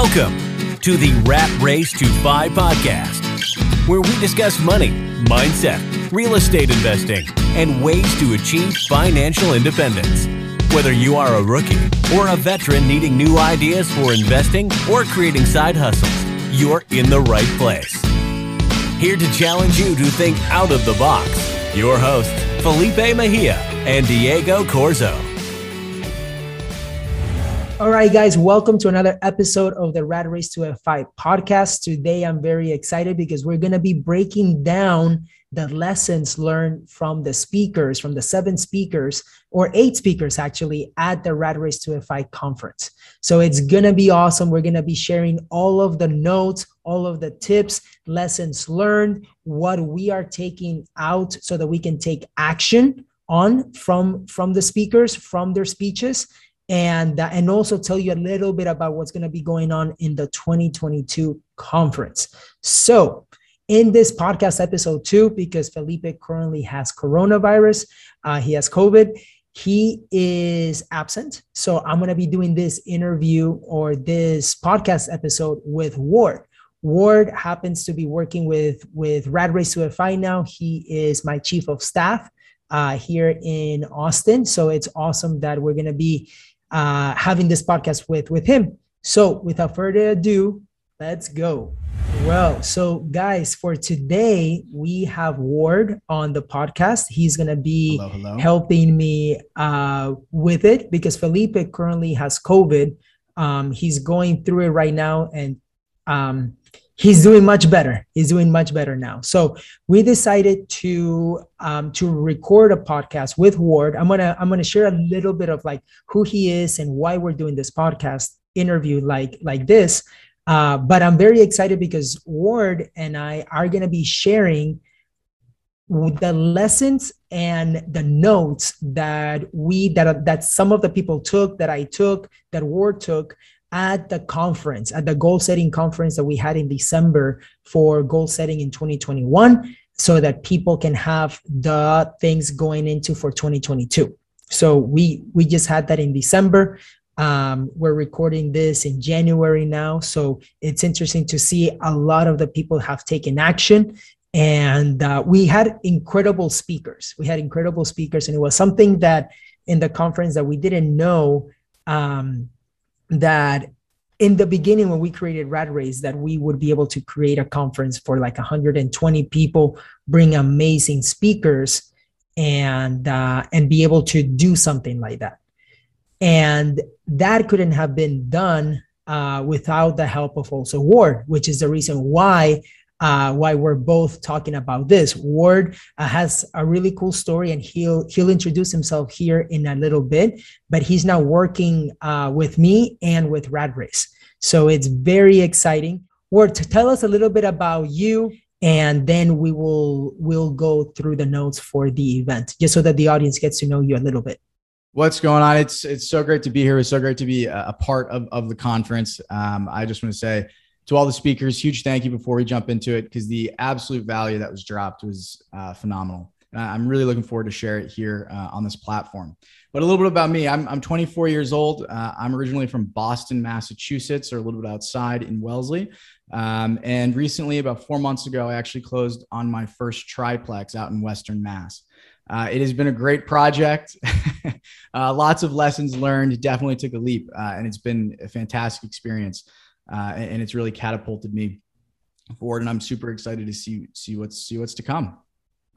Welcome to the Rat Race to Five podcast, where we discuss money, mindset, real estate investing, and ways to achieve financial independence. Whether you are a rookie or a veteran needing new ideas for investing or creating side hustles, you're in the right place. Here to challenge you to think out of the box, your hosts, Felipe Mejia and Diego Corzo. All right, guys, welcome to another episode of the Rat Race to FI podcast. Today, I'm very excited because we're going to be breaking down the lessons learned from the speakers, from the seven speakers or eight speakers actually at the Rat Race to FI conference. So it's going to be awesome. We're going to be sharing all of the notes, all of the tips, lessons learned, what we are taking out so that we can take action on from from the speakers from their speeches and uh, and also tell you a little bit about what's going to be going on in the 2022 conference. So, in this podcast episode two, because Felipe currently has coronavirus, uh, he has COVID. He is absent. So I'm going to be doing this interview or this podcast episode with Ward. Ward happens to be working with with Rat Race to FI now. He is my chief of staff uh, here in Austin. So it's awesome that we're going to be uh, having this podcast with with him. So without further ado, let's go. Well, so guys, for today we have Ward on the podcast. He's gonna be hello, hello. helping me uh, with it because Felipe currently has COVID. Um, he's going through it right now, and um, he's doing much better. He's doing much better now. So we decided to um, to record a podcast with Ward. I'm gonna I'm gonna share a little bit of like who he is and why we're doing this podcast interview like like this. Uh, but I'm very excited because Ward and I are gonna be sharing the lessons and the notes that we that that some of the people took that I took that Ward took at the conference, at the goal setting conference that we had in December for goal setting in 2021, so that people can have the things going into for 2022. So we we just had that in December. Um, we're recording this in January now, so it's interesting to see a lot of the people have taken action, and uh, we had incredible speakers. We had incredible speakers, and it was something that in the conference that we didn't know. Um, that in the beginning when we created rat race that we would be able to create a conference for like 120 people bring amazing speakers and uh, and be able to do something like that. And that couldn't have been done uh, without the help of also ward which is the reason why uh, why we're both talking about this. Ward uh, has a really cool story, and he'll he'll introduce himself here in a little bit. But he's now working uh, with me and with Rat Race, so it's very exciting. Ward, tell us a little bit about you, and then we will we'll go through the notes for the event, just so that the audience gets to know you a little bit. What's going on? It's it's so great to be here. It's so great to be a, part of, of the conference. Um, I just want to say to all the speakers, huge thank you before we jump into it because the absolute value that was dropped was uh, phenomenal. Uh, I'm really looking forward to share it here uh, on this platform. But a little bit about me I'm, I'm 24 years old. Uh, I'm originally from Boston, Massachusetts, or a little bit outside in Wellesley. Um, and recently, about four months ago, I actually closed on my first triplex out in Western Mass. Uh, it has been a great project. uh, lots of lessons learned. Definitely took a leap, uh, and it's been a fantastic experience uh, and it's really catapulted me forward. And I'm super excited to see see what's see what's to come.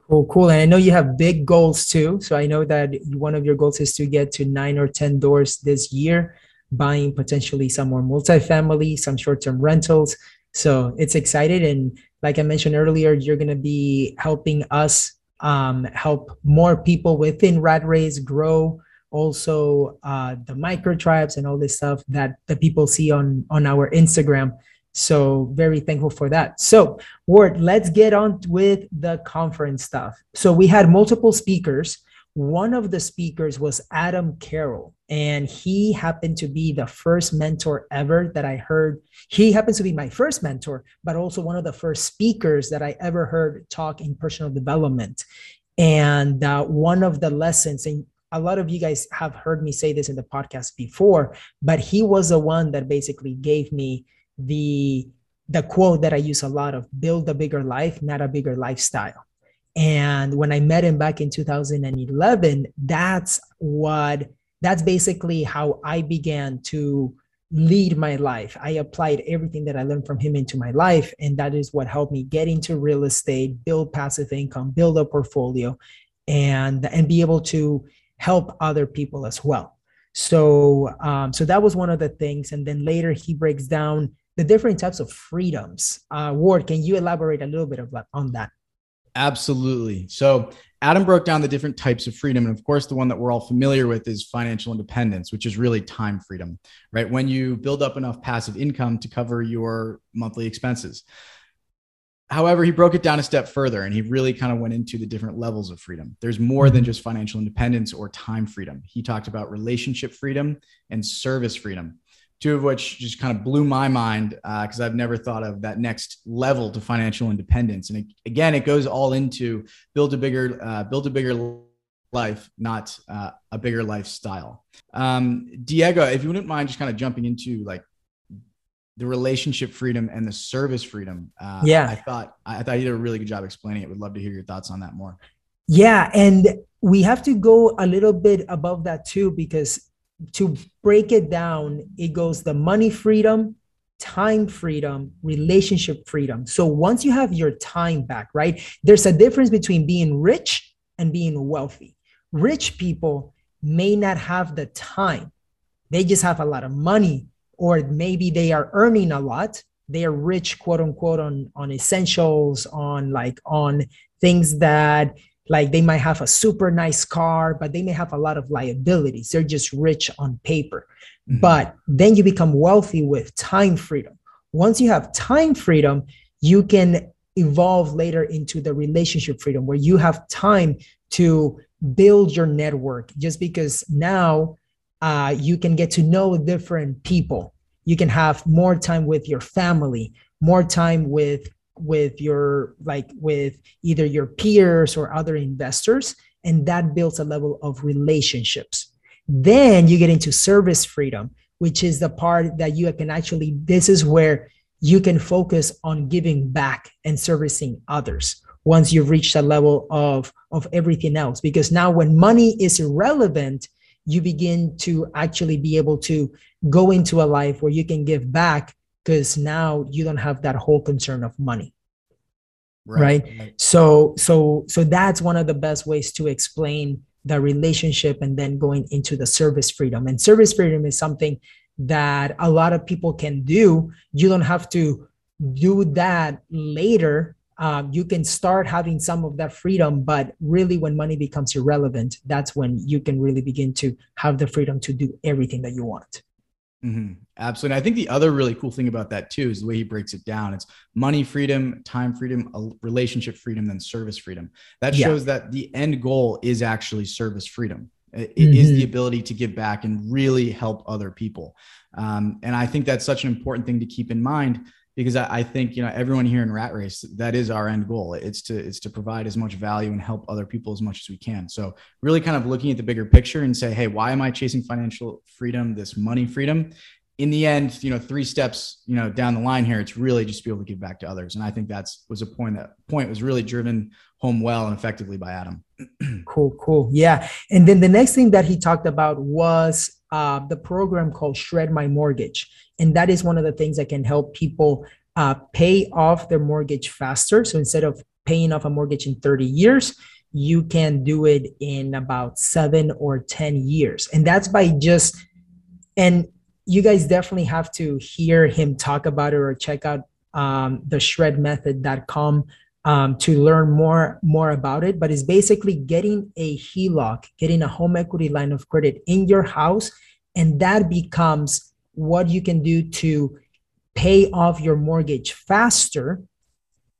Cool, cool. And I know you have big goals too. So I know that one of your goals is to get to nine or ten doors this year, buying potentially some more multifamily, some short-term rentals. So it's excited. And like I mentioned earlier, you're gonna be helping us um, help more people within Rat Race grow also uh, the micro tribes and all this stuff that the people see on on our Instagram. So very thankful for that. So Ward, let's get on with the conference stuff. So we had multiple speakers. One of the speakers was Adam Carroll, and he happened to be the first mentor ever that I heard. He happens to be my first mentor, but also one of the first speakers that I ever heard talk in personal development. And uh, one of the lessons, and a lot of you guys have heard me say this in the podcast before, but he was the one that basically gave me the the quote that I use a lot of build a bigger life, not a bigger lifestyle. And when I met him back in 2011, that's what that's basically how I began to lead my life. I applied everything that I learned from him into my life. And that is what helped me get into real estate, build passive income, build a portfolio, and, and be able to help other people as well. So, um, so that was one of the things. And then later he breaks down the different types of freedoms. Uh, Ward, can you elaborate a little bit of on that? Absolutely. So Adam broke down the different types of freedom. And of course, the one that we're all familiar with is financial independence, which is really time freedom, right? When you build up enough passive income to cover your monthly expenses. However, he broke it down a step further and he really kind of went into the different levels of freedom. There's more than just financial independence or time freedom. He talked about relationship freedom and service freedom two of which just kind of blew my mind because uh, I've never thought of that next level to financial independence. And it, again, it goes all into build a bigger, uh, build a bigger life, not uh, a bigger lifestyle. Um, Diego, if you wouldn't mind just kind of jumping into like the relationship freedom and the service freedom. Uh, yeah, I thought I thought you did a really good job explaining it. Would love to hear your thoughts on that more. Yeah, and we have to go a little bit above that too because to break it down, it goes the money freedom, time freedom, relationship freedom. So once you have your time back, right? There's a difference between being rich and being wealthy. Rich people may not have the time, they just have a lot of money, or maybe they are earning a lot. They are rich, quote unquote, on, on essentials, on like on things that like they might have a super nice car, but they may have a lot of liabilities. They're just rich on paper. Mm-hmm. But then you become wealthy with time freedom. Once you have time freedom, you can evolve later into the relationship freedom where you have time to build your network just because now uh, you can get to know different people. You can have more time with your family, more time with with your like with either your peers or other investors and that builds a level of relationships then you get into service freedom which is the part that you can actually this is where you can focus on giving back and servicing others once you've reached a level of of everything else because now when money is irrelevant you begin to actually be able to go into a life where you can give back because now you don't have that whole concern of money right. right. so so so that's one of the best ways to explain the relationship and then going into the service freedom and service freedom is something that a lot of people can do you don't have to do that later um, you can start having some of that freedom but really when money becomes irrelevant that's when you can really begin to have the freedom to do everything that you want Mm-hmm. Absolutely. And I think the other really cool thing about that too is the way he breaks it down. It's money freedom, time freedom, relationship freedom, then service freedom. That shows yeah. that the end goal is actually service freedom. It mm-hmm. is the ability to give back and really help other people. Um, and I think that's such an important thing to keep in mind because I, I, think you know everyone here in rat race that is our end goal it's to it's to provide as much value and help other people as much as we can. So really kind of looking at the bigger picture and say hey why am i chasing financial freedom this money freedom? In the end you know three steps you know down the line here it's really just be able to give back to others. And i think that's was a point that point was really driven home well and effectively by adam. Cool cool. Yeah. And then the next thing that he talked about was uh, the program called shred my mortgage and that is one of the things that can help people uh, pay off their mortgage faster. So instead of paying off a mortgage in 30 years, you can do it in about seven or 10 years. And that's by just, and you guys definitely have to hear him talk about it or check out um, the shredmethod.com um, to learn more more about it. But it's basically getting a HELOC, getting a home equity line of credit in your house, and that becomes what you can do to pay off your mortgage faster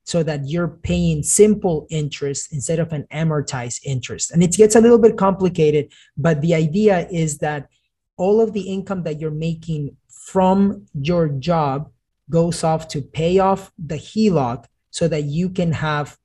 so that you're paying simple interest instead of an amortized interest. And it gets a little bit complicated, but the idea is that all of the income that you're making from your job goes off to pay off the HELOC so that you can have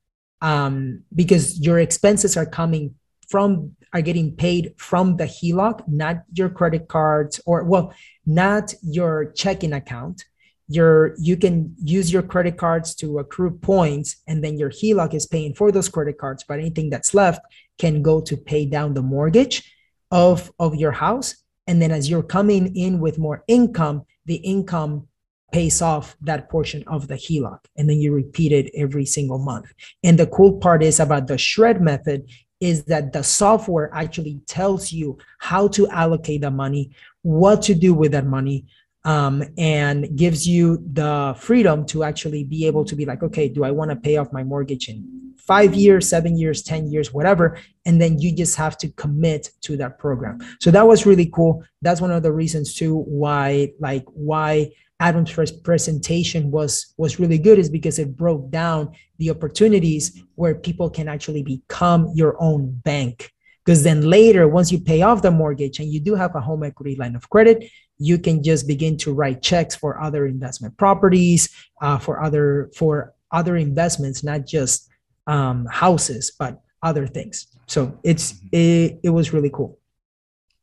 um, because your expenses are coming from are getting paid from the HELOC, not your credit cards or well, not your checking account. Your you can use your credit cards to accrue points, and then your HELOC is paying for those credit cards. But anything that's left can go to pay down the mortgage of of your house. And then as you're coming in with more income, the income pays off that portion of the HELOC. And then you repeat it every single month. And the cool part is about the shred method is that the software actually tells you how to allocate the money, what to do with that money, um, and gives you the freedom to actually be able to be like, okay, do I want to pay off my mortgage in five years, seven years, 10 years, whatever? And then you just have to commit to that program. So that was really cool. That's one of the reasons too why, like, why Adam's first presentation was was really good is because it broke down the opportunities where people can actually become your own bank. Because then later, once you pay off the mortgage and you do have a home equity line of credit, you can just begin to write checks for other investment properties, uh, for other for other investments, not just um, houses, but other things. So it's mm-hmm. it, it was really cool.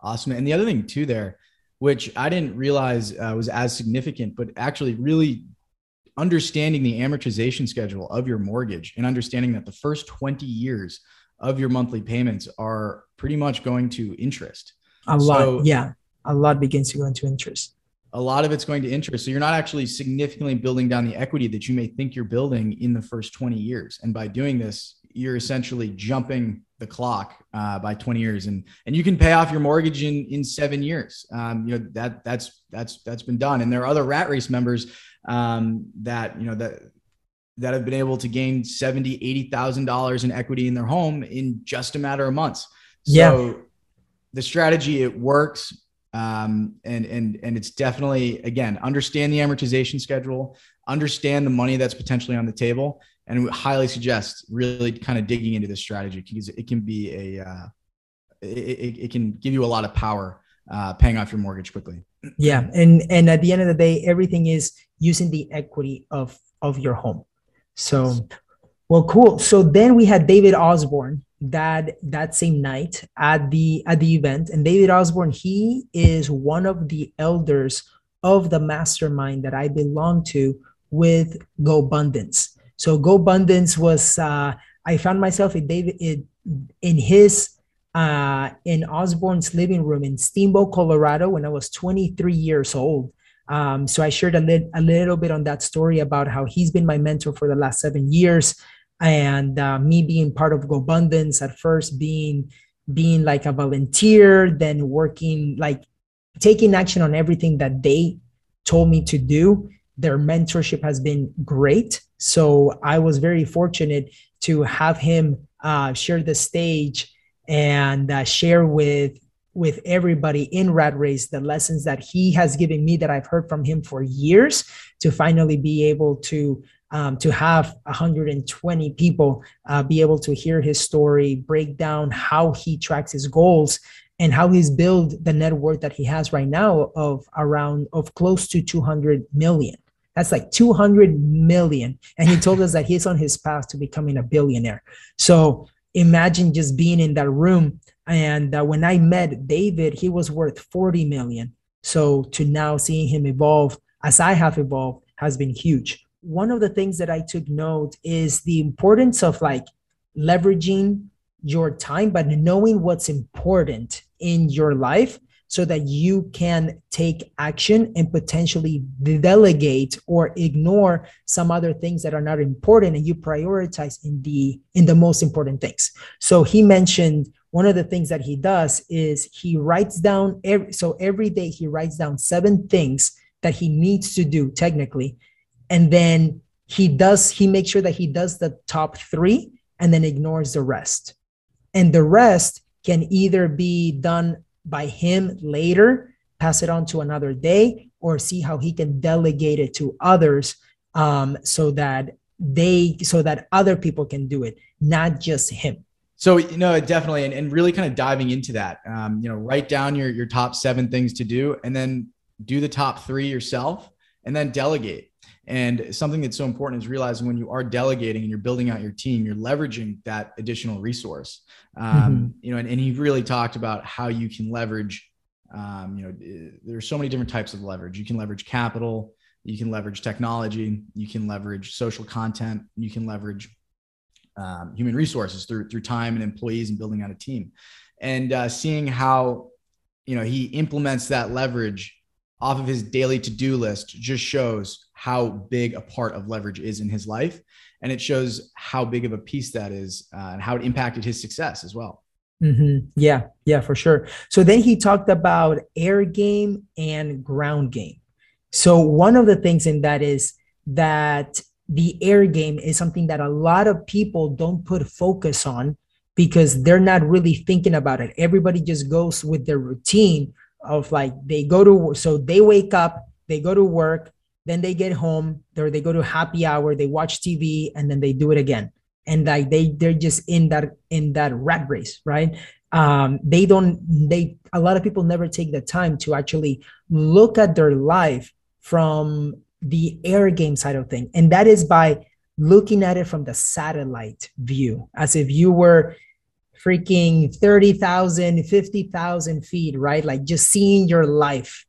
Awesome. And the other thing too there which I didn't realize uh, was as significant, but actually really understanding the amortization schedule of your mortgage and understanding that the first 20 years of your monthly payments are pretty much going to interest. A so, lot. Yeah. A lot begins to go into interest. A lot of it's going to interest. So you're not actually significantly building down the equity that you may think you're building in the first 20 years. And by doing this, you're essentially jumping the clock uh, by 20 years. And and you can pay off your mortgage in in seven years. Um, you know that that's that's that's been done. And there are other rat race members um, that you know that that have been able to gain 70 80 thousand dollars in equity in their home in just a matter of months. So yeah. the strategy it works um, and and and it's definitely again understand the amortization schedule understand the money that's potentially on the table and we highly suggest really kind of digging into this strategy because it can be a uh, it, it, can give you a lot of power uh, paying off your mortgage quickly. Yeah. And and at the end of the day everything is using the equity of of your home. So well cool. So then we had david osborn that that same night at the at the event. And david osborn he is one of the elders of the mastermind that i belong to with GoBundance so GoBundance was uh, I found myself in David in, his uh, in Osborn's living room in Steamboat, Colorado, when I was 23 years old. Um, so I shared a, li- a little bit on that story about how he's been my mentor for the last seven years, and uh, me being part of GoBundance at first, being being like a volunteer, then working like taking action on everything that they told me to do. Their mentorship has been great. So I was very fortunate to have him uh, share the stage and uh, share with with everybody in Rat Race the lessons that he has given me that I've heard from him for years to finally be able to um, to have 120 people uh, be able to hear his story, break down how he tracks his goals, and how he's built the net worth that he has right now of around of close to 200 million. That's like 200 million. And he told us that he's on his path to becoming a billionaire. So imagine just being in that room. And uh, when I met David, he was worth 40 million. So to now seeing him evolve as I have evolved has been huge. One of the things that I took note is the importance of like leveraging your time, but knowing what's important in your life so that you can take action and potentially delegate or ignore some other things that are not important and you prioritize in the in the most important things. So he mentioned one of the things that he does is he writes down every so every day he writes down seven things that he needs to do technically. And then he does he makes sure that he does the top 3 and then ignores the rest. And the rest can either be done by him later, pass it on to another day, or see how he can delegate it to others um, so that they so that other people can do it, not just him. So you know, definitely, and, and really kind of diving into that. Um, you know, write down your your top seven things to do, and then do the top three yourself, and then delegate. And something that's so important is realizing when you are delegating and you're building out your team, you're leveraging that additional resource. Um, mm-hmm. You know, and, and he really talked about how you can leverage. Um, you know, there's so many different types of leverage. You can leverage capital, you can leverage technology, you can leverage social content, you can leverage um, human resources through through time and employees and building out a team. And uh, seeing how you know he implements that leverage off of his daily to-do list just shows how big a part of leverage is in his life. And it shows how big of a piece that is uh, and how it impacted his success as well. Mm-hmm. yeah. Yeah for sure. So then he talked about air game and ground game. So one of the things in that is that the air game is something that a lot of people don't put focus on because they're not really thinking about it. Everybody just goes with their routine of like they go to so they wake up they go to work then they get home or they go to happy hour they watch tv and then they do it again. And like they they're just in that in that rat race right? Um they don't they a lot of people never take the time to actually look at their life from the air game side of thing. And that is by looking at it from the satellite view as if you were freaking 30,000, 50,000 feet, right? Like just seeing your life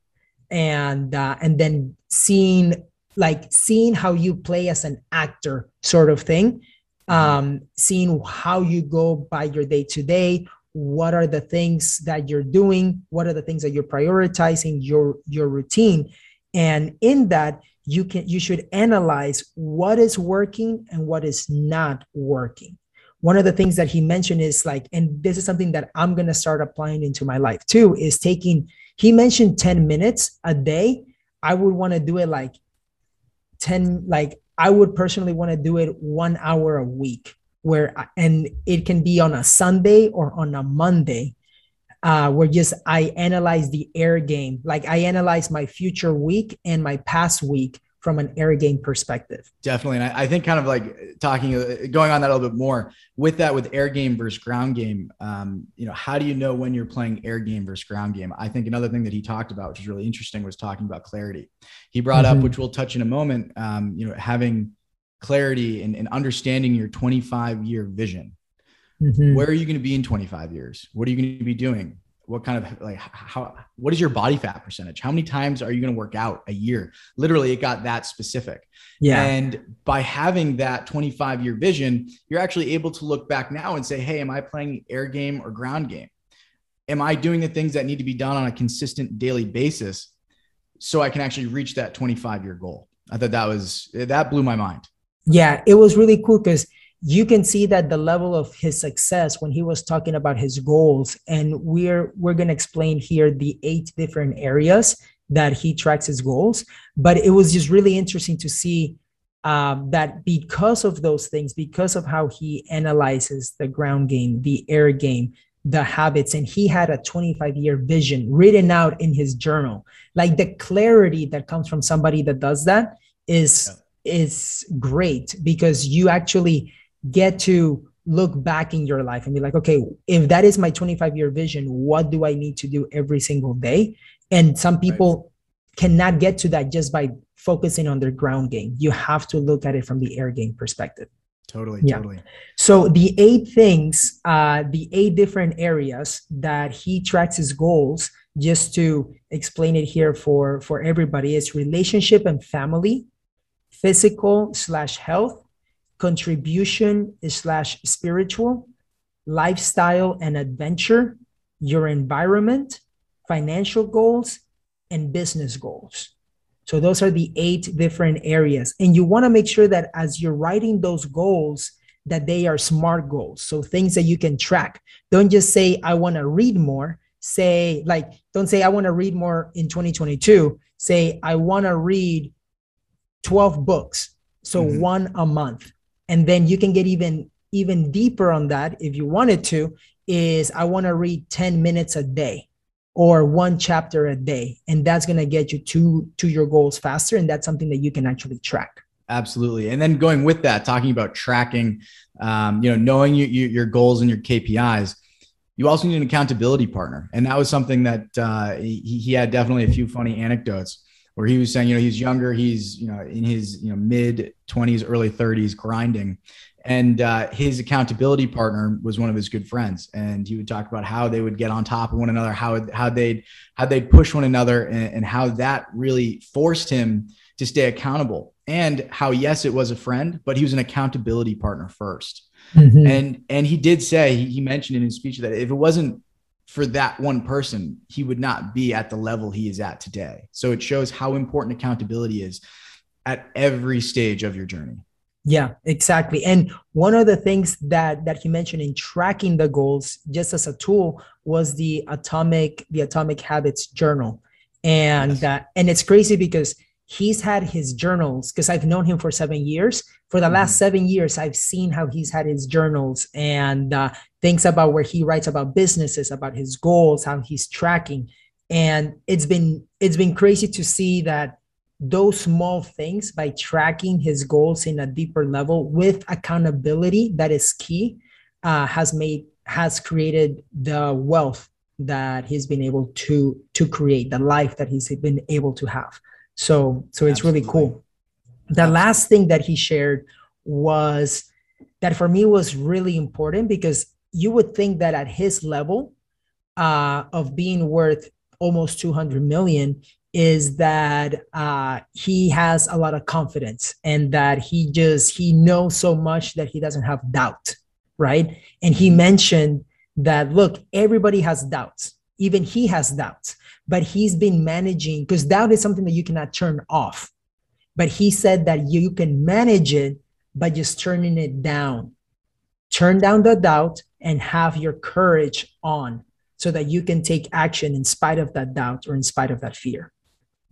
and uh, and then seeing like seeing how you play as an actor sort of thing um seeing how you go by your day to day what are the things that you're doing what are the things that you're prioritizing your your routine. And in that you can you should analyze what is working and what is not working one of the things that he mentioned is like, and this is something that I'm going to start applying into my life too, is taking, he mentioned 10 minutes a day. I would want to do it like 10, like I would personally want to do it one hour a week where, and it can be on a Sunday or on a Monday. Uh, where just I analyze the air game, like I analyze my future week and my past week from an air game perspective. Definitely. And I, I, think kind of like talking, uh, going on that a little bit more with that, with air game versus ground game, um, you know, how do you know when you're playing air game versus ground game? I think another thing that he talked about, which is really interesting was talking about clarity. He brought mm-hmm. up, which we'll touch in a moment, um, you know, having clarity and, and understanding your 25 year vision. Mm-hmm. Where are you going to be in 25 years? What are you going to be doing? What kind of like how what is your body fat percentage? How many times are you going to work out a year? Literally it got that specific. Yeah. And by having that 25 year vision you're actually able to look back now and say hey am i playing air game or ground game? Am i doing the things that need to be done on a consistent daily basis so i can actually reach that 25 year goal? I thought that was that blew my mind. Yeah it was really cool because you can see that the level of his success when he was talking about his goals and we're we're going to explain here the eight different areas that he tracks his goals but it was just really interesting to see um, that because of those things because of how he analyzes the ground game the air game the habits and he had a 25 year vision written out in his journal like the clarity that comes from somebody that does that is yeah. is great because you actually get to look back in your life and be like, okay, if that is my 25 year vision, what do I need to do every single day? And some people right. cannot get to that just by focusing on their ground game. You have to look at it from the air game perspective. Totally, yeah. totally. So the eight things, uh, the eight different areas that he tracks his goals, just to explain it here for for everybody, is relationship and family, physical slash health, contribution slash spiritual, lifestyle and adventure, your environment, financial goals, and business goals. So those are the eight different areas. And you want to make sure that as you're writing those goals, that they are smart goals. So things that you can track. Don't just say, I want to read more. Say, like, don't say, I want to read more in 2022. Say, I want to read 12 books. So mm-hmm. one a month and then you can get even even deeper on that if you wanted to is i want to read 10 minutes a day or one chapter a day. And that's going to get you to to your goals faster. And that's something that you can actually track. Absolutely. And then going with that talking about tracking um, you know knowing you, you, your goals and your kpis you also need an accountability partner. And that was something that uh, he, he had definitely a few funny anecdotes where he was saying, you know, he's younger, he's, you know, in his, you know, mid 20s, early 30s grinding. And uh, his accountability partner was one of his good friends. And he would talk about how they would get on top of one another, how, how they'd, how they'd push one another and, and how that really forced him to stay accountable and how, yes, it was a friend, but he was an accountability partner 1st mm-hmm. And, and he did say, he, he mentioned in his speech that if it wasn't for that one person, he would not be at the level he is at today. So it shows how important accountability is at every stage of your journey. Yeah, exactly. And one of the things that that he mentioned in tracking the goals just as a tool was the atomic the atomic habits journal. And yes. uh, and it's crazy because he's had his journals because I've known him for 7 years. For the mm-hmm. last 7 years I've seen how he's had his journals and uh, thinks about where he writes about businesses, about his goals, how he's tracking. And it's been it's been crazy to see that those small things by tracking his goals in a deeper level with accountability that is key uh, has made has created the wealth that he's been able to to create the life that he's been able to have so so it's Absolutely. really cool the last thing that he shared was that for me was really important because you would think that at his level uh, of being worth almost 200 million is that uh, he has a lot of confidence and that he just he knows so much that he doesn't have doubt right? And he mentioned that look everybody has doubts. Even he has doubts. But he's been managing because doubt is something that you cannot turn off. But he said that you can manage it by just turning it down turn down the doubt and have your courage on so that you can take action in spite of that doubt or in spite of that fear.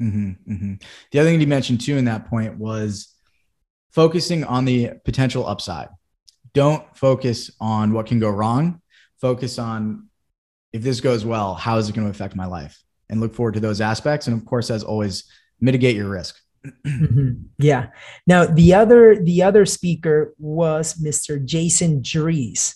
Mm-hmm, mm-hmm. The other thing you mentioned too in that point was focusing on the potential upside. Don't focus on what can go wrong. Focus on if this goes well, how is it going to affect my life? And look forward to those aspects. And of course, as always, mitigate your risk. Mm-hmm. Yeah. Now the other the other speaker was Mr. Jason Drees.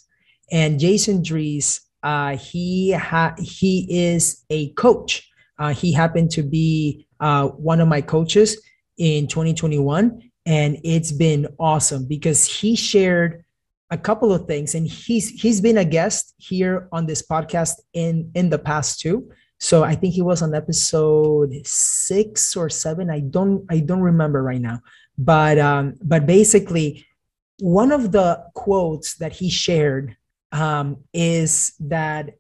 And Jason Drees, uh, he ha- he is a coach. Uh, he happened to be uh, one of my coaches in 2021, and it's been awesome because he shared a couple of things, and he's he's been a guest here on this podcast in in the past too. So I think he was on episode six or seven. I don't I don't remember right now, but um, but basically, one of the quotes that he shared um, is that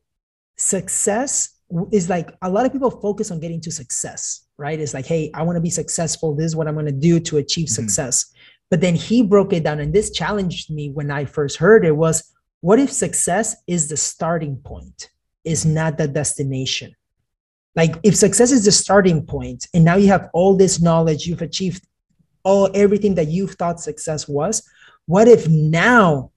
success is like a lot of people focus on getting to success, right? It's like, hey, I want to be successful. This is what I'm going to do to achieve mm-hmm. success. But then he broke it down, and this challenged me when I first heard it was what if success is the starting point, is not the destination? Like if success is the starting point, and now you have all this knowledge, you've achieved all everything that you thought success was. What if now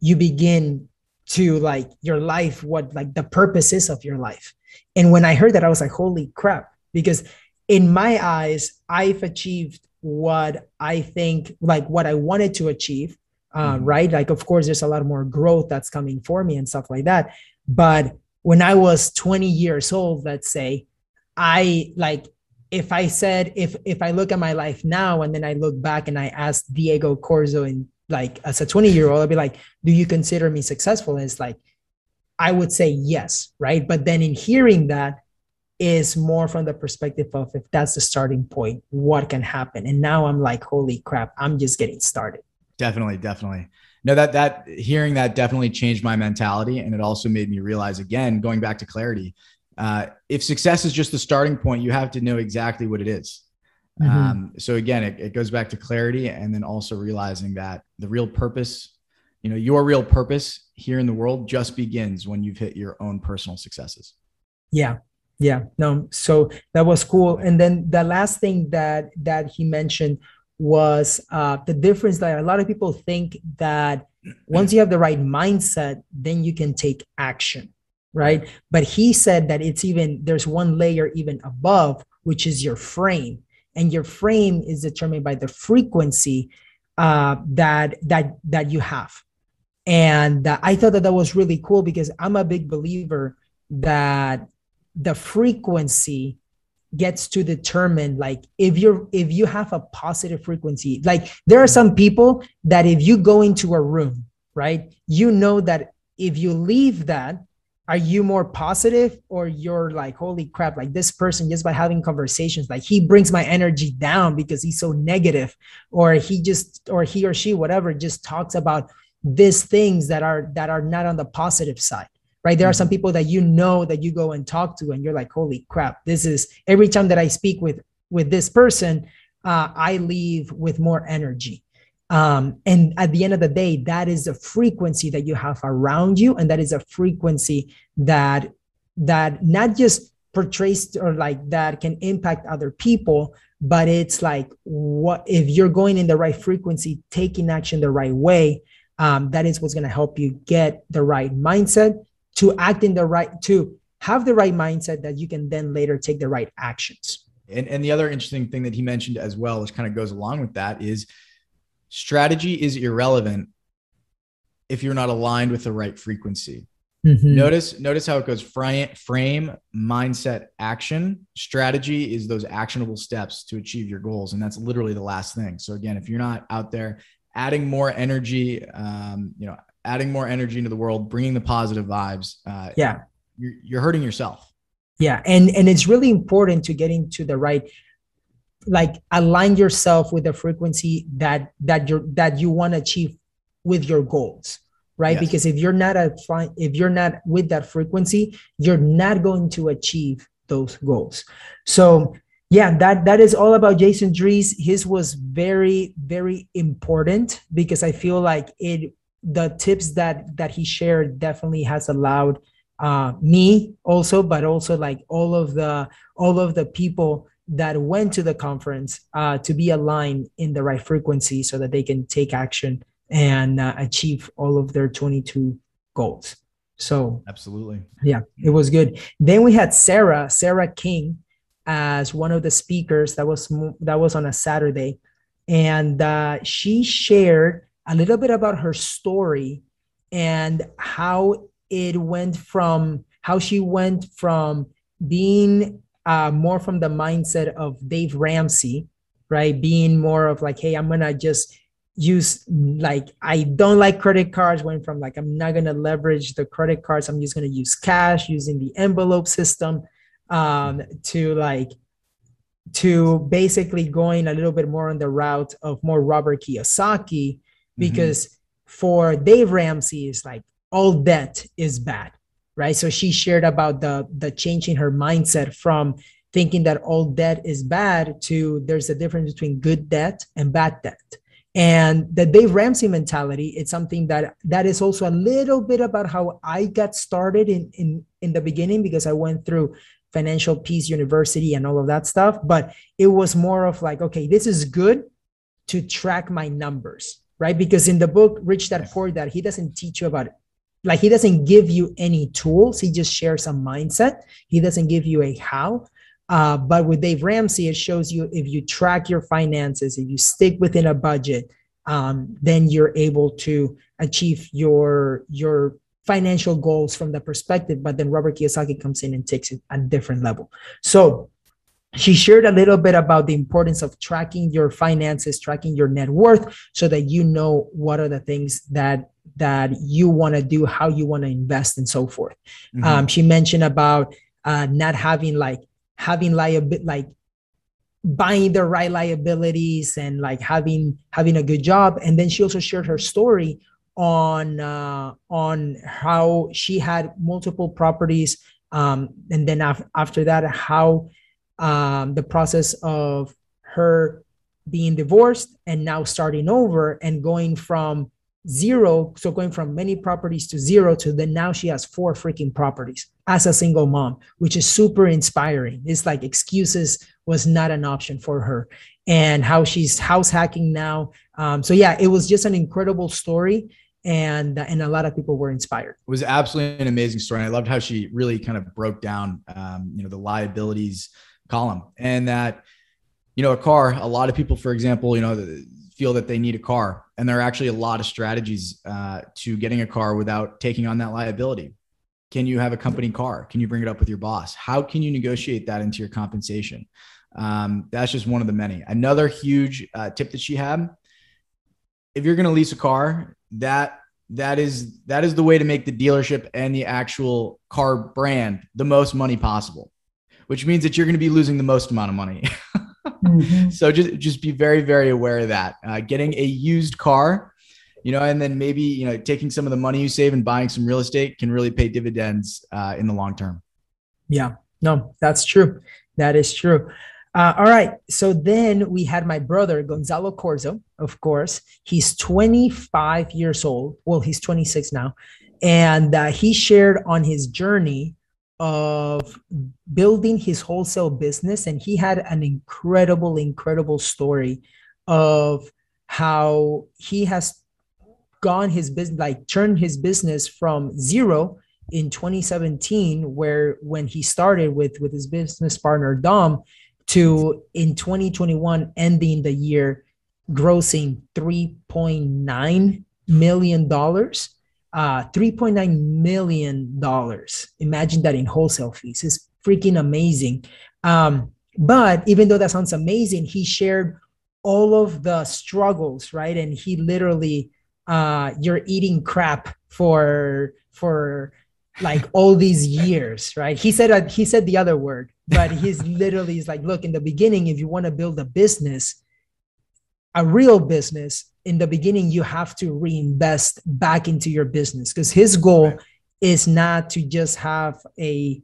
you begin to like your life, what like the purpose is of your life. And when I heard that, I was like, holy crap, because in my eyes, I've achieved what I think, like what I wanted to achieve. Uh, mm-hmm. Right. Like, of course, there's a lot more growth that's coming for me and stuff like that. But when I was 20 years old, let's say, I like if I said if if I look at my life now and then I look back and I ask Diego Corzo in like as a 20 year old i'd be like do you consider me successful? And it's like i would say yes right? But then in hearing that is more from the perspective of if that's the starting point what can happen? And now i'm like holy crap i'm just getting started. Definitely definitely no that that hearing that definitely changed my mentality and it also made me realize again going back to clarity uh, if success is just the starting point you have to know exactly what it is Mm-hmm. Um, so again, it, it goes back to clarity and then also realizing that the real purpose, you know, your real purpose here in the world just begins when you've hit your own personal successes. Yeah. Yeah. No. So that was cool. And then the last thing that that he mentioned was uh, the difference that a lot of people think that once you have the right mindset, then you can take action, right? But he said that it's even there's one layer even above, which is your frame and your frame is determined by the frequency uh, that that that you have and uh, i thought that that was really cool because i'm a big believer that the frequency gets to determine like if you're if you have a positive frequency like there are some people that if you go into a room right you know that if you leave that are you more positive or you're like holy crap like this person just by having conversations like he brings my energy down because he's so negative or he just or he or she whatever just talks about these things that are that are not on the positive side right there are some mm-hmm. people that you know that you go and talk to and you're like holy crap this is every time that i speak with with this person uh, i leave with more energy um, and at the end of the day that is a frequency that you have around you and that is a frequency that that not just portrays or like that can impact other people but it's like what if you're going in the right frequency taking action the right way um, that is what's going to help you get the right mindset to act in the right to have the right mindset that you can then later take the right actions and, and the other interesting thing that he mentioned as well which kind of goes along with that is strategy is irrelevant if you're not aligned with the right frequency. Mm-hmm. Notice notice how it goes frame, frame, mindset, action. Strategy is those actionable steps to achieve your goals, and that's literally the last thing. So again, if you're not out there adding more energy, um, you know, adding more energy into the world, bringing the positive vibes, uh, yeah, you're, you're hurting yourself. Yeah, and and it's really important to getting to the right like align yourself with the frequency that that you that you want to achieve with your goals right? Yes. because if you're not a if you're not with that frequency you're not going to achieve those goals. So yeah that that is all about jason drees. His was very very important because i feel like it the tips that that he shared definitely has allowed uh me also but also like all of the all of the people that went to the conference uh, to be aligned in the right frequency so that they can take action and uh, achieve all of their 22 goals. So, absolutely. Yeah, it was good. Then we had Sarah, Sarah King, as one of the speakers that was that was on a Saturday, and uh, she shared a little bit about her story and how it went from how she went from being uh, more from the mindset of Dave Ramsey, right? Being more of like, hey, I'm gonna just use like I don't like credit cards. Went from like I'm not gonna leverage the credit cards. I'm just gonna use cash using the envelope system um, to like to basically going a little bit more on the route of more Robert Kiyosaki. Because mm-hmm. for Dave Ramsey is like all debt is bad right? So she shared about the the changing her mindset from thinking that all debt is bad to there's a difference between good debt and bad debt. And the dave ramsey mentality it's something that that is also a little bit about how i got started in in in the beginning because i went through financial peace university and all of that stuff. But it was more of like okay this is good to track my numbers right? Because in the book rich dad poor dad he doesn't teach you about it. like he doesn't give you any tools. He just shares a mindset. He doesn't give you a how. Uh, but with dave ramsey it shows you if you track your finances if you stick within a budget um, then you're able to achieve your your financial goals from that perspective. But then robert kiyosaki comes in and takes it at a different level. So she shared a little bit about the importance of tracking your finances tracking your net worth so that you know what are the things that that you want to do, how you want to invest, and so forth. Mm-hmm. Um, she mentioned about uh, not having like having liability, like buying the right liabilities and like having having a good job. And then she also shared her story on uh, on how she had multiple properties, um, and then af- after that, how um, the process of her being divorced and now starting over and going from zero so going from many properties to zero to then now she has four freaking properties as a single mom which is super inspiring. It's like excuses was not an option for her and how she's house hacking now. Um, so yeah it was just an incredible story and and a lot of people were inspired. It was absolutely an amazing story. I loved how she really kind of broke down um, you know the liabilities column and that you know a car a lot of people for example you know feel that they need a car. And there are actually a lot of strategies uh, to getting a car without taking on that liability. Can you have a company car? Can you bring it up with your boss? How can you negotiate that into your compensation? Um, that's just one of the many. Another huge uh, tip that she had: if you're going to lease a car, that that is that is the way to make the dealership and the actual car brand the most money possible, which means that you're going to be losing the most amount of money. mm-hmm. So just just be very very aware of that. Uh, getting a used car you know, and then maybe, you know, taking some of the money you save and buying some real estate can really pay dividends uh, in the long term. Yeah, no, that's true. That is true. Uh, all right. So then we had my brother, Gonzalo Corzo, of course. He's 25 years old. Well, he's 26 now. And uh, he shared on his journey of building his wholesale business. And he had an incredible, incredible story of how he has gone his business, like turned his business from zero in 2017, where when he started with with his business partner Dom, to in 2021 ending the year grossing 3.9 million dollars. Uh, 3.9 million dollars. Imagine that in wholesale fees. It's freaking amazing. Um, but even though that sounds amazing, he shared all of the struggles, right? And he literally uh, you're eating crap for for like all these years, right? He said uh, he said the other word, but he's literally is like, look, in the beginning, if you want to build a business, a real business, in the beginning, you have to reinvest back into your business because his goal right. is not to just have a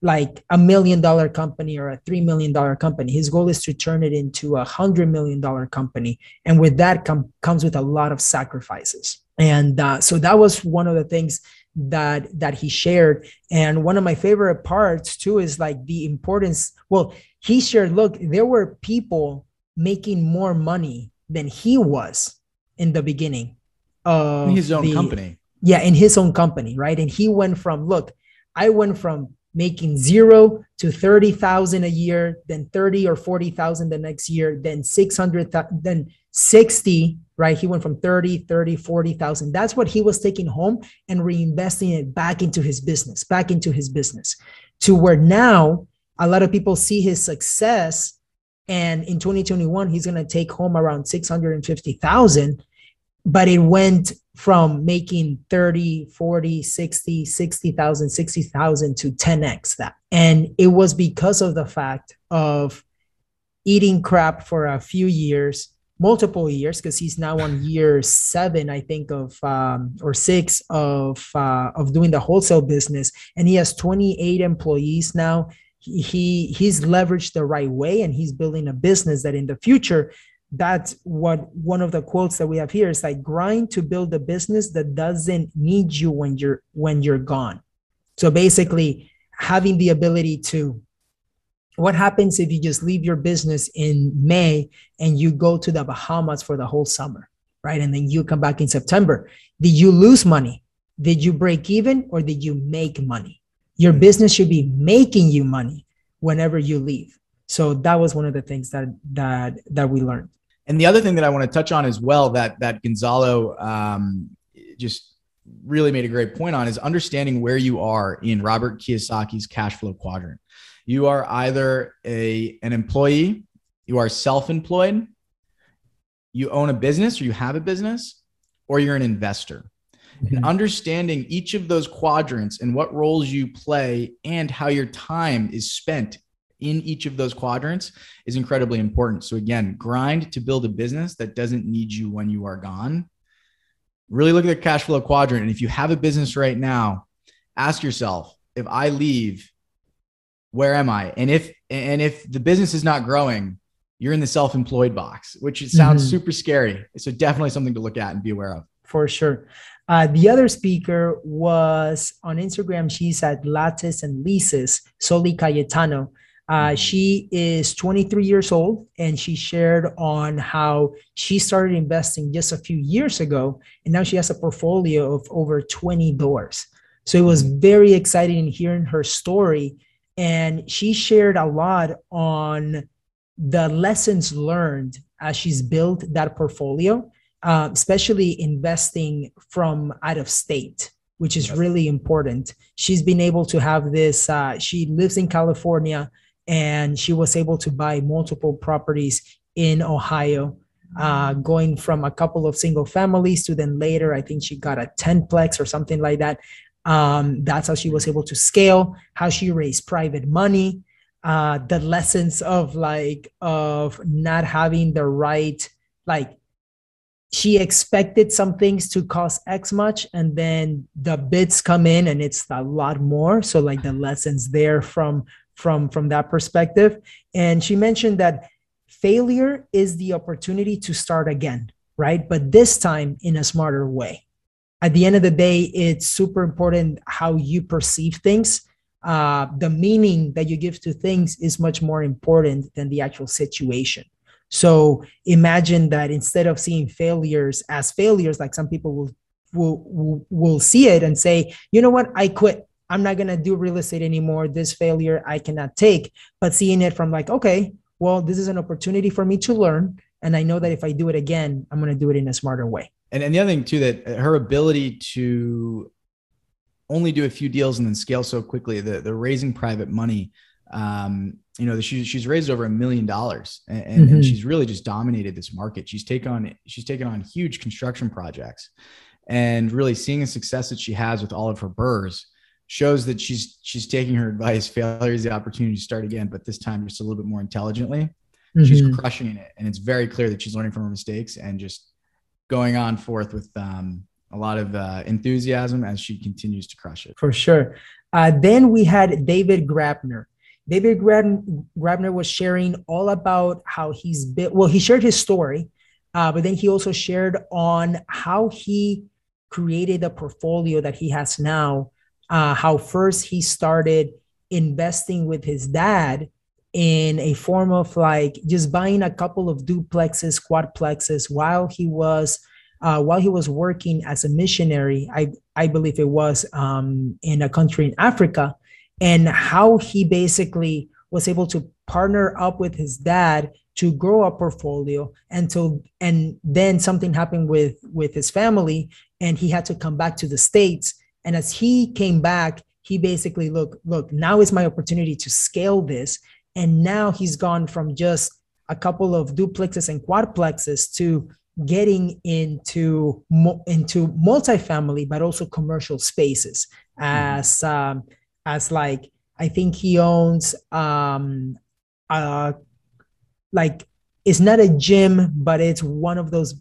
like a million dollar company or a three million dollar company. His goal is to turn it into a hundred million dollar company, and with that com- comes with a lot of sacrifices. And uh, so that was one of the things that that he shared. And one of my favorite parts too is like the importance. Well, he shared. Look, there were people making more money than he was in the beginning of in his own the, company. Yeah, in his own company, right? And he went from look, I went from making zero to 30,000 a year, then 30 or 40,000 the next year, then 600, then 60, right? He went from 30, 30, 40,000. That's what he was taking home and reinvesting it back into his business, back into his business to where now a lot of people see his success. And in 2021, he's going to take home around 650,000 but it went from making 30 40 60 60000 60000 to 10x that. And it was because of the fact of eating crap for a few years multiple years because he's now on year seven i think of um, or six of uh, of doing the wholesale business. And he has 28 employees now he he's leveraged the right way and he's building a business that in the future that's what one of the quotes that we have here is like grind to build a business that doesn't need you when you're when you're gone. So basically having the ability to what happens if you just leave your business in may and you go to the bahamas for the whole summer right? And then you come back in september. Did you lose money? Did you break even or did you make money your business should be making you money whenever you leave so that was one of the things that that that we learned and the other thing that I want to touch on as well that that Gonzalo um, just really made a great point on is understanding where you are in Robert Kiyosaki's cash flow quadrant. You are either a an employee, you are self-employed, you own a business or you have a business, or you're an investor. Mm-hmm. And understanding each of those quadrants and what roles you play and how your time is spent in each of those quadrants is incredibly important. So again, grind to build a business that doesn't need you when you are gone. Really look at the cash flow quadrant. And if you have a business right now, ask yourself, if I leave, where am I? And if and if the business is not growing, you're in the self-employed box, which it sounds mm-hmm. super scary. So definitely something to look at and be aware of. For sure. Uh, the other speaker was on Instagram. She's at Lattice and Leases, Soli Cayetano. Uh, she is 23 years old and she shared on how she started investing just a few years ago and now she has a portfolio of over 20 doors. So it was very exciting in hearing her story. And she shared a lot on the lessons learned as she's built that portfolio, uh, especially investing from out of state which is really important. She's been able to have this. Uh, she lives in California, and she was able to buy multiple properties in Ohio, uh, going from a couple of single families to then later, I think she got a tenplex or something like that. Um, that's how she was able to scale, how she raised private money, uh, the lessons of like of not having the right like she expected some things to cost x much and then the bids come in and it's a lot more. So like the lessons there from from from that perspective. And she mentioned that failure is the opportunity to start again right? But this time in a smarter way. At the end of the day it's super important how you perceive things. Uh, the meaning that you give to things is much more important than the actual situation. So imagine that instead of seeing failures as failures, like some people will will will see it and say, you know what, I quit. I'm not gonna do real estate anymore. This failure I cannot take. But seeing it from like, okay, well, this is an opportunity for me to learn, and I know that if I do it again, I'm gonna do it in a smarter way. And, and the other thing too that her ability to only do a few deals and then scale so quickly. The the raising private money, um, you know, she's she's raised over a million dollars, and, mm-hmm. and, she's really just dominated this market. She's taken on she's taken on huge construction projects, and really seeing the success that she has with all of her BRRRRs shows that she's she's taking her advice. Failure is the opportunity to start again, but this time just a little bit more intelligently. Mm-hmm. She's crushing it, and it's very clear that she's learning from her mistakes and just going on forth with um, a lot of uh, enthusiasm as she continues to crush it. For sure. Uh, then we had David Grabner. David Grab- Grabner was sharing all about how he's been, well, he shared his story, uh, but then he also shared on how he created a portfolio that he has now, uh, how first he started investing with his dad in a form of like just buying a couple of duplexes, quadplexes while he was uh, while he was working as a missionary, I, I believe it was um, in a country in Africa, and how he basically was able to partner up with his dad to grow a portfolio until and then something happened with with his family and he had to come back to the states. And as he came back he basically look look now is my opportunity to scale this. And now he's gone from just a couple of duplexes and quadplexes to getting into into multifamily but also commercial spaces. Mm-hmm. as um, as like I think he owns um uh like it's not a gym but it's one of those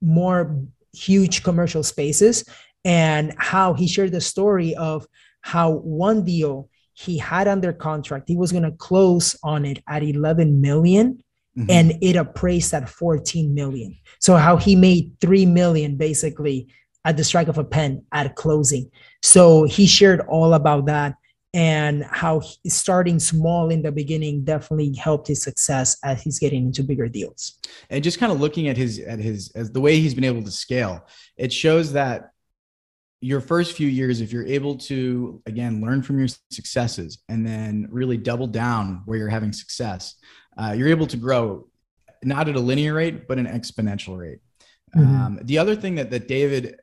more huge commercial spaces and how he shared the story of how one deal he had under contract he was going to close on it at 11 million mm-hmm. and it appraised at 14 million. So how he made 3 million basically at the strike of a pen at closing. So he shared all about that and how starting small in the beginning definitely helped his success as he's getting into bigger deals. And just kind of looking at his at his as the way he's been able to scale, it shows that your first few years if you're able to again learn from your successes and then really double down where you're having success uh, you're able to grow not at a linear rate, but an exponential rate. Mm-hmm. Um, the other thing that, that David,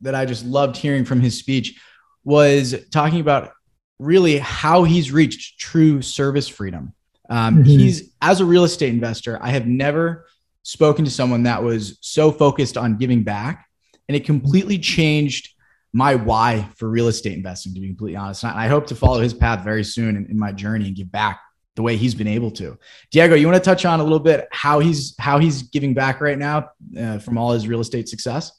that I just loved hearing from his speech was talking about really how he's reached true service freedom. Um, mm-hmm. He's, as a real estate investor, I have never spoken to someone that was so focused on giving back. And it completely changed my why for real estate investing, to be completely honest. And I hope to follow his path very soon in, in my journey and give back the way he's been able to. Diego, you want to touch on a little bit how he's how he's giving back right now uh, from all his real estate success?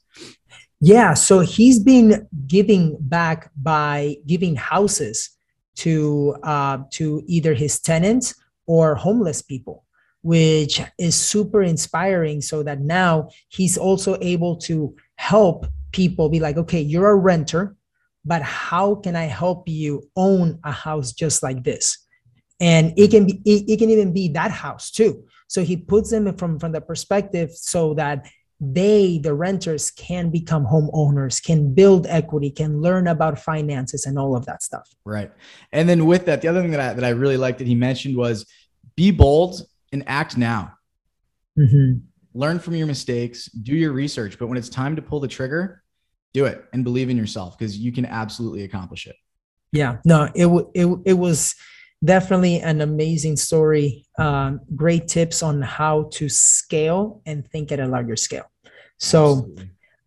Yeah, so he's been giving back by giving houses to uh, to either his tenants or homeless people, which is super inspiring. So that now he's also able to help people be like, okay, you're a renter, but how can I help you own a house just like this? And it can be it, it can even be that house too. So he puts them from from the perspective so that they the renters can become homeowners can build equity can learn about finances and all of that stuff. Right. And then with that the other thing that i, that I really liked that he mentioned was be bold and act now. Mm-hmm. learn from your mistakes do your research but when it's time to pull the trigger do it and believe in yourself because you can absolutely accomplish it. Yeah, no, it it it was definitely an amazing story. Um, great tips on how to scale and think at a larger scale. So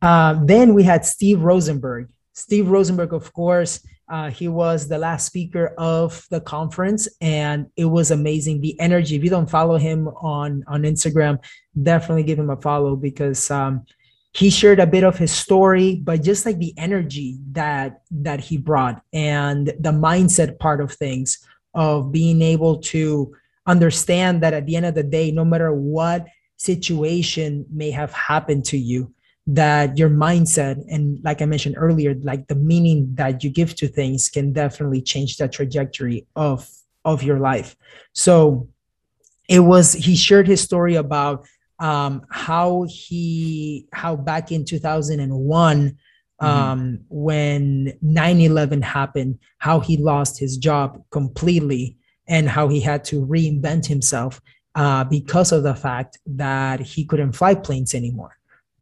uh, then we had Steve Rosenberg. Steve Rosenberg, of course, uh, he was the last speaker of the conference, and it was amazing. The energy. If you don't follow him on on Instagram, definitely give him a follow because um, he shared a bit of his story, but just like the energy that that he brought and the mindset part of things of being able to understand that at the end of the day, no matter what situation may have happened to you, that your mindset and like i mentioned earlier like the meaning that you give to things can definitely change the trajectory of of your life so it was he shared his story about um how he how back in 2001 mm-hmm. Um when 9-11 happened how he lost his job completely and how he had to reinvent himself uh, because of the fact that he couldn't fly planes anymore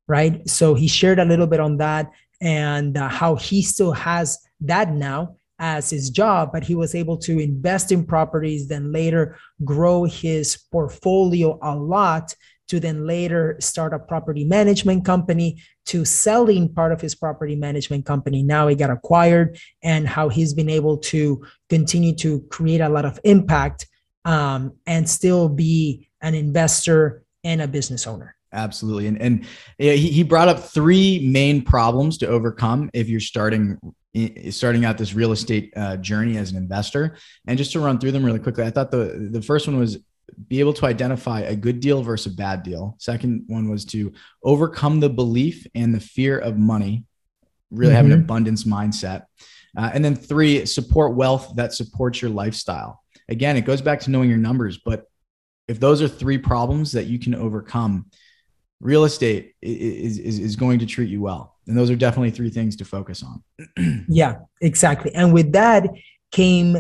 right? So he shared a little bit on that and uh, how he still has that now as his job, but he was able to invest in properties, then later grow his portfolio a lot to then later start a property management company to selling part of his property management company. Now he got acquired and how he's been able to continue to create a lot of impact um, and still be an investor and a business owner. Absolutely. And, and he, he brought up three main problems to overcome if you're starting starting out this real estate uh, journey as an investor. And just to run through them really quickly, I thought the, the first one was be able to identify a good deal versus a bad deal. Second one was to overcome the belief and the fear of money, really mm-hmm. have an abundance mindset. Uh, and then three, support wealth that supports your lifestyle. Again, it goes back to knowing your numbers, but if those are three problems that you can overcome, real estate is, is, is going to treat you well. And those are definitely three things to focus on. yeah, exactly. And with that came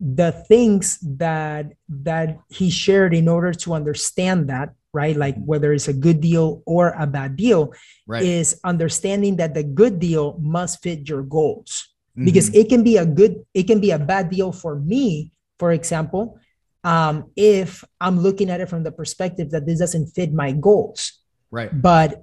the things that that he shared in order to understand that right like whether it's a good deal or a bad deal right. is understanding that the good deal must fit your goals mm-hmm. because it can be a good it can be a bad deal for me for example um, if i'm looking at it from the perspective that this doesn't fit my goals Right. But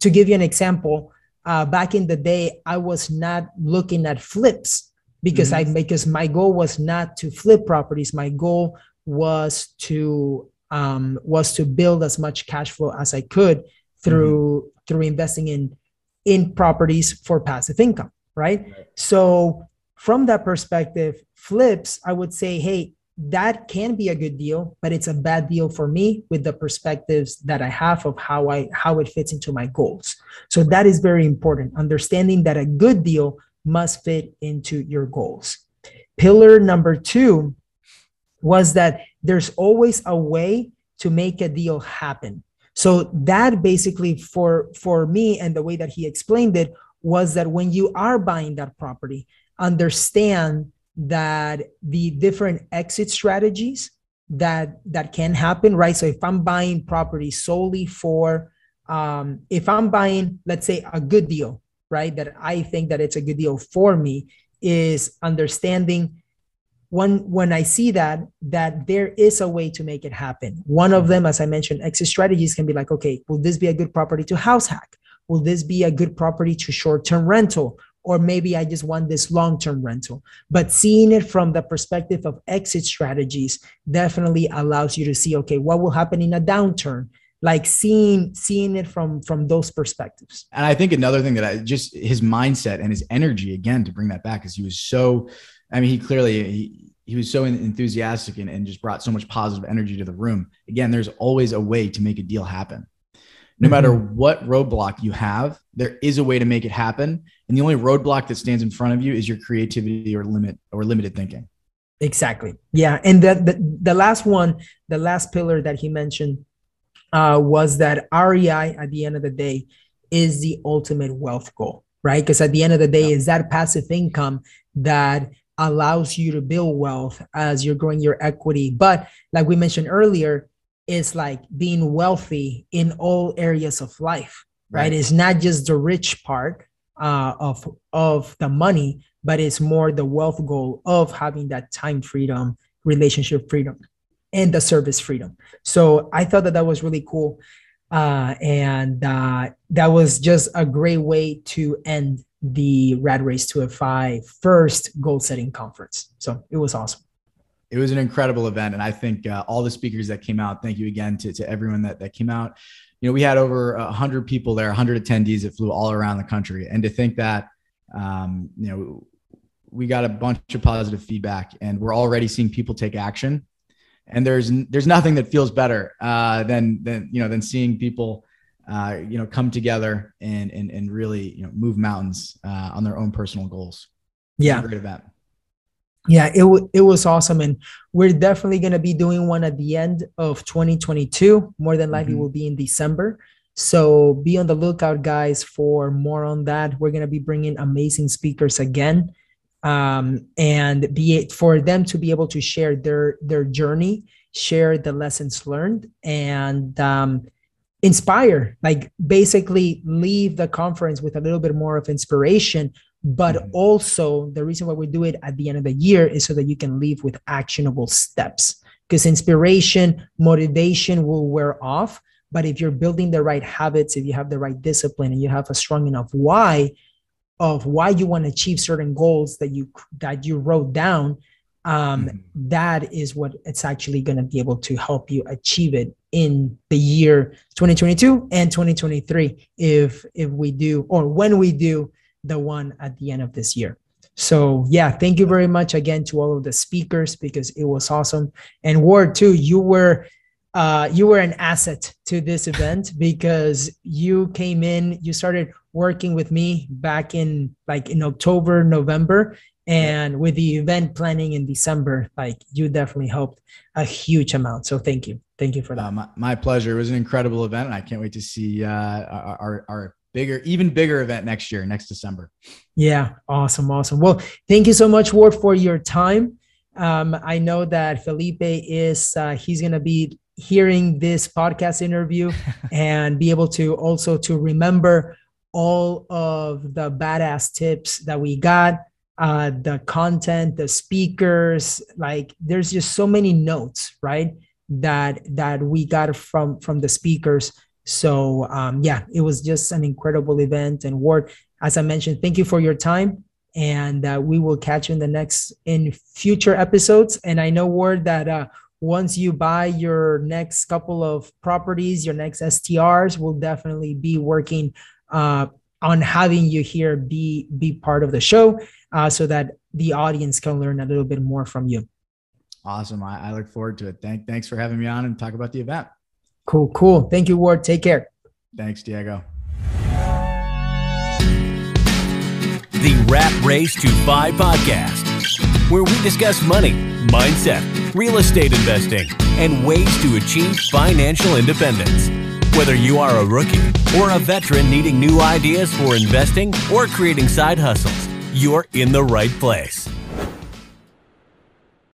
to give you an example, uh, back in the day, I was not looking at flips because mm-hmm. I because my goal was not to flip properties. My goal was to um, was to build as much cash flow as I could through mm-hmm. through investing in in properties for passive income. Right? right. So from that perspective, flips, I would say, hey, that can be a good deal but it's a bad deal for me with the perspectives that i have of how i how it fits into my goals so that is very important understanding that a good deal must fit into your goals. Pillar number two was that there's always a way to make a deal happen. So that basically for for me and the way that he explained it was that when you are buying that property understand that the different exit strategies that that can happen right? So if i'm buying property solely for um, if i'm buying let's say a good deal right that i think that it's a good deal for me is understanding when when i see that that there is a way to make it happen one of them as i mentioned exit strategies can be like okay will this be a good property to house hack will this be a good property to short term rental or maybe I just want this long term rental. But seeing it from the perspective of exit strategies definitely allows you to see okay, what will happen in a downturn? Like seeing seeing it from from those perspectives. And I think another thing that I just his mindset and his energy again to bring that back is he was so. I mean, he clearly he, he was so enthusiastic and, and just brought so much positive energy to the room. Again, there's always a way to make a deal happen no mm-hmm. matter what roadblock you have, there is a way to make it happen. And the only roadblock that stands in front of you is your creativity or limit or limited thinking. Exactly. Yeah. And the, the, the last one, the last pillar that he mentioned uh, was that REI at the end of the day is the ultimate wealth goal, right? Because at the end of the day, yeah. is that passive income that allows you to build wealth as you're growing your equity. But like we mentioned earlier, is like being wealthy in all areas of life right, right. it's not just the rich part uh, of of the money, but it's more the wealth goal of having that time freedom, relationship freedom, and the service freedom. So I thought that that was really cool, uh, and uh, that was just a great way to end the Rat Race to FI first goal setting conference. So it was awesome it was an incredible event and i think uh, all the speakers that came out thank you again to, to everyone that, that came out you know we had over 100 people there 100 attendees that flew all around the country and to think that um, you know we got a bunch of positive feedback and we're already seeing people take action and there's there's nothing that feels better uh, than than you know than seeing people uh, you know come together and and and really you know move mountains uh, on their own personal goals. Yeah. great event. Yeah it, w- it was awesome. And we're definitely going to be doing one at the end of 2022 more than likely mm-hmm. will be in december. So be on the lookout guys for more on that. We're going to be bringing amazing speakers again um, and be it for them to be able to share their their journey share the lessons learned and um, inspire like basically leave the conference with a little bit more of inspiration but mm-hmm. also the reason why we do it at the end of the year is so that you can leave with actionable steps because inspiration motivation will wear off but if you're building the right habits if you have the right discipline and you have a strong enough why of why you want to achieve certain goals that you that you wrote down um, mm-hmm. that is what it's actually going to be able to help you achieve it in the year 2022 and 2023 if if we do or when we do the one at the end of this year. So yeah, thank you very much again to all of the speakers because it was awesome. And Ward too, you were uh, you were an asset to this event because you came in, you started working with me back in like in October, November, and with the event planning in December, like you definitely helped a huge amount. So thank you, thank you for that. Uh, my, my, pleasure. It was an incredible event, and I can't wait to see uh, our, our bigger, even bigger event next year, next December. Yeah, awesome, awesome. Well, thank you so much, Ward, for your time. Um, I know that Felipe is uh, he's gonna be hearing this podcast interview and be able to also to remember all of the badass tips that we got uh, the content the speakers like there's just so many notes right that that we got from from the speakers so um, yeah, it was just an incredible event. And Ward, as I mentioned, thank you for your time, and uh, we will catch you in the next in future episodes. And I know Ward that uh, once you buy your next couple of properties, your next STRs, we'll definitely be working uh, on having you here be be part of the show, uh, so that the audience can learn a little bit more from you. Awesome. I, I look forward to it. Thank, thanks for having me on and talk about the event. Cool, cool. Thank you, Ward. Take care. Thanks, Diego. The Rat Race to FI podcast, where we discuss money, mindset, real estate investing, and ways to achieve financial independence. Whether you are a rookie or a veteran needing new ideas for investing or creating side hustles, you're in the right place.